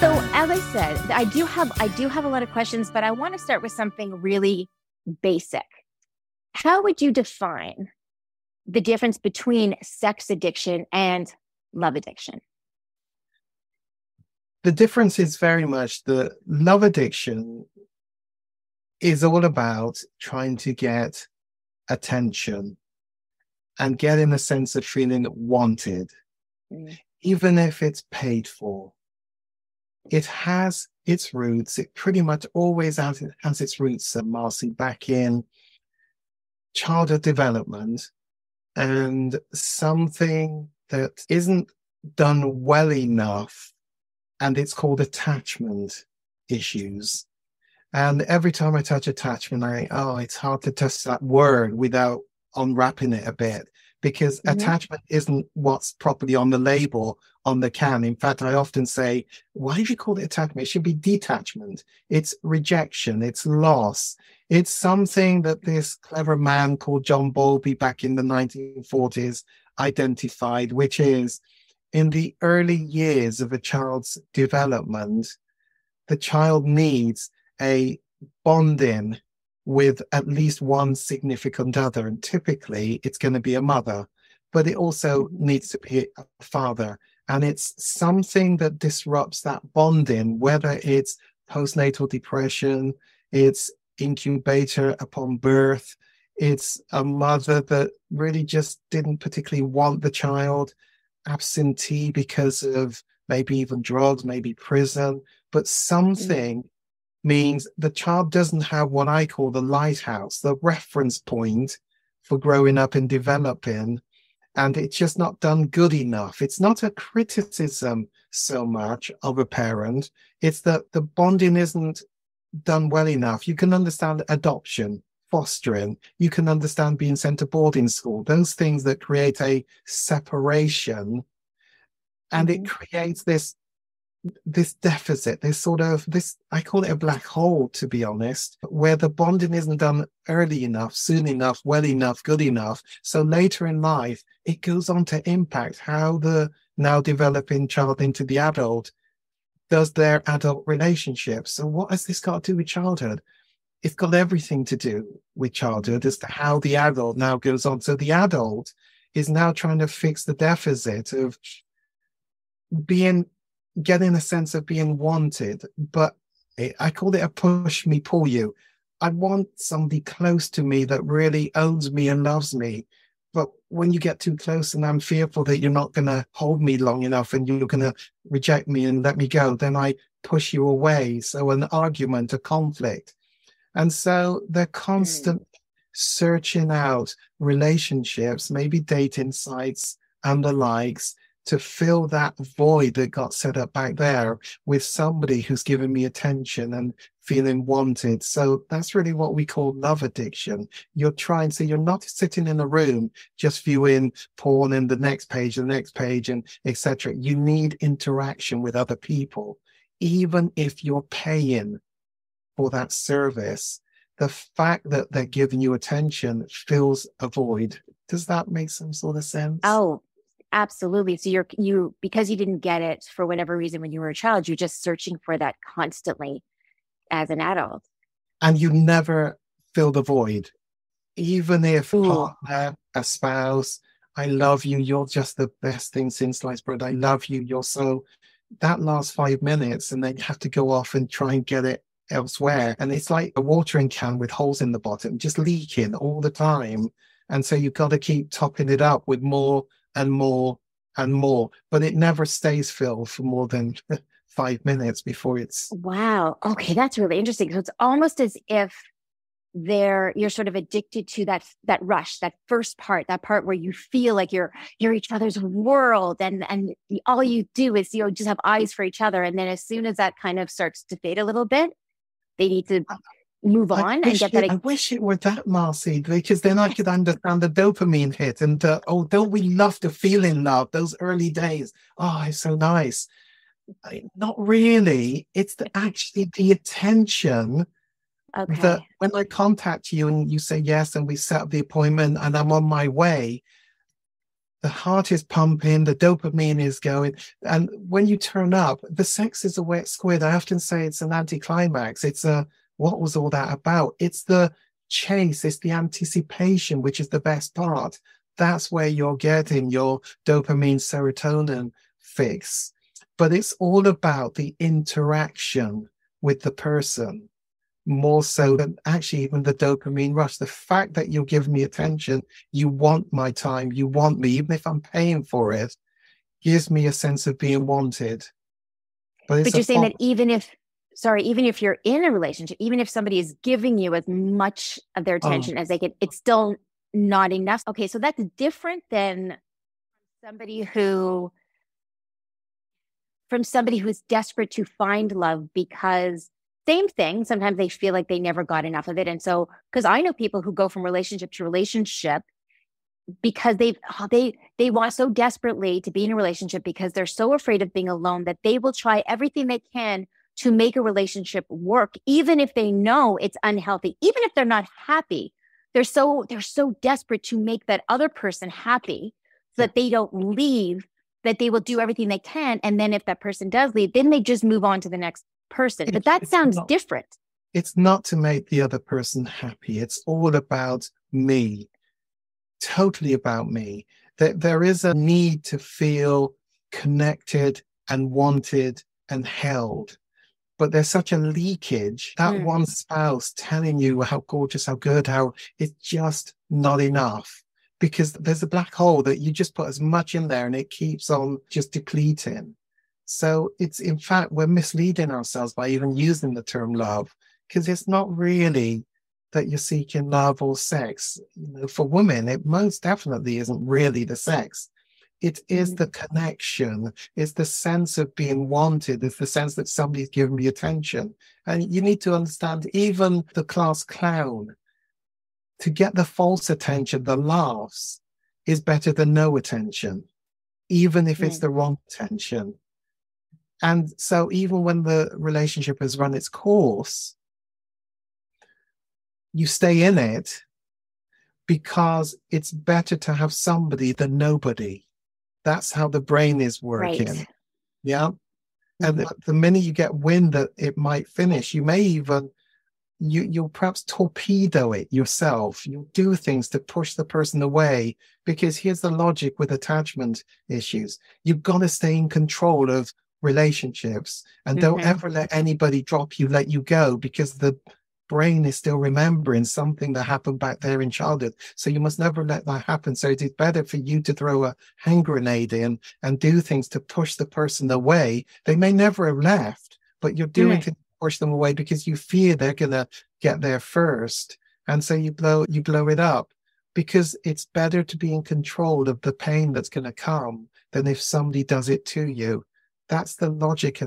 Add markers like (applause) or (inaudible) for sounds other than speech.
So as I said, I do have I do have a lot of questions, but I want to start with something really basic. How would you define the difference between sex addiction and love addiction? The difference is very much the love addiction is all about trying to get attention and getting a sense of feeling wanted, mm. even if it's paid for it has its roots. It pretty much always has, has its roots, uh, Marci, back in childhood development and something that isn't done well enough. And it's called attachment issues. And every time I touch attachment, I, oh, it's hard to touch that word without unwrapping it a bit because mm-hmm. attachment isn't what's properly on the label on the can. In fact, I often say, why do you call it attachment? It should be detachment. It's rejection. It's loss. It's something that this clever man called John Bowlby back in the 1940s identified, which is in the early years of a child's development, the child needs a bonding with at least one significant other. And typically it's going to be a mother, but it also needs to be a father. And it's something that disrupts that bonding, whether it's postnatal depression, it's incubator upon birth, it's a mother that really just didn't particularly want the child, absentee because of maybe even drugs, maybe prison, but mm. something means the child doesn't have what I call the lighthouse, the reference point for growing up and developing. And it's just not done good enough. It's not a criticism so much of a parent. It's that the bonding isn't done well enough. You can understand adoption, fostering. You can understand being sent to boarding school, those things that create a separation. And mm-hmm. it creates this this deficit, this sort of this, I call it a black hole, to be honest, where the bonding isn't done early enough, soon enough, well enough, good enough. So later in life, it goes on to impact how the now developing child into the adult does their adult relationships. So what has this got to do with childhood? It's got everything to do with childhood as to how the adult now goes on. So the adult is now trying to fix the deficit of being getting a sense of being wanted, but I call it a push me, pull you. I want somebody close to me that really owns me and loves me. But when you get too close and I'm fearful that you're not going to hold me long enough and you're going to reject me and let me go, then I push you away. So an argument, a conflict. And so they're constant mm. searching out relationships, maybe dating sites and the likes to fill that void that got set up back there with somebody who's giving me attention and feeling wanted. So that's really what we call love addiction. You're trying, so you're not sitting in a room just viewing porn in the next page, the next page, and etc. You need interaction with other people, even if you're paying for that service. The fact that they're giving you attention fills a void. Does that make some sort of sense? Oh, Absolutely. So you're you because you didn't get it for whatever reason when you were a child, you're just searching for that constantly as an adult. And you never fill the void. Even if Ooh. partner, a spouse, I love you, you're just the best thing since sliced bread. I love you, you're so that last five minutes, and then you have to go off and try and get it elsewhere. And it's like a watering can with holes in the bottom, just leaking all the time. And so you've got to keep topping it up with more and more and more, but it never stays filled for more than (laughs) five minutes before it's. Wow. Okay, that's really interesting. So it's almost as if there you're sort of addicted to that that rush that first part that part where you feel like you're you're each other's world and and all you do is you know just have eyes for each other and then as soon as that kind of starts to fade a little bit they need to uh, move on and get that. It, I wish it were that, Marci, because then I could understand the dopamine hit. And uh, oh, don't we love to feel in love? Those early days. Oh, it's so nice. I, not really. It's the, (laughs) actually the attention okay. that when I contact you and you say yes, and we set up the appointment and I'm on my way, the heart is pumping, the dopamine is going. And when you turn up, the sex is a wet squid. I often say it's an anticlimax. It's a, what was all that about? It's the chase, it's the anticipation, which is the best part. That's where you're getting your dopamine serotonin fix. But it's all about the interaction with the person more so than actually even the dopamine rush. The fact that you give me attention, you want my time, you want me, even if I'm paying for it, gives me a sense of being wanted. But, but you're saying that even if, sorry, even if you're in a relationship, even if somebody is giving you as much of their oh. attention oh. as they can, it's still not enough. Okay, so that's different than somebody who, from somebody who's desperate to find love because same thing. Sometimes they feel like they never got enough of it. And so, because I know people who go from relationship to relationship because they oh, ah, they they want so desperately to be in a relationship because they're so afraid of being alone that they will try everything they can to make a relationship work even if they know it's unhealthy even if they're not happy they're so they're so desperate to make that other person happy so that they don't leave that they will do everything they can and then if that person does leave then they just move on to the next person. But that sounds not, different. It's not to make the other person happy. It's all about me, totally about me. That there is a need to feel connected and wanted and held. But there's such a leakage. That mm. one spouse telling you how gorgeous, how good, how it's just not enough because there's a black hole that you just put as much in there and it keeps on just depleting. So it's in fact, we're misleading ourselves by even using the term love because it's not really that you're seeking love or sex. You know, for women, it most definitely isn't really the sex. It is mm. the connection. It's the sense of being wanted. It's the sense that somebody's giving me attention. And you need to understand even the class clown to get the false attention, the laughs is better than no attention, even if it's the wrong attention. And so even when the relationship has run its course, you stay in it because it's better to have somebody than nobody. That's how the brain is working. Right. Yeah. And the, the minute you get wind that it might finish, you may even you you'll perhaps torpedo it yourself. You'll do things to push the person away because here's the logic with attachment issues. You've got to stay in control of relationships and mm-hmm. don't ever let anybody drop you, let you go because the brain is still remembering something that happened back there in childhood. So you must never let that happen. So it is better for you to throw a hand grenade in and do things to push the person away. They may never have left, but you're doing mm-hmm. to push them away because you fear they're gonna get there first. And so you blow you blow it up because it's better to be in control of the pain that's gonna come than if somebody does it to you. That's the logic of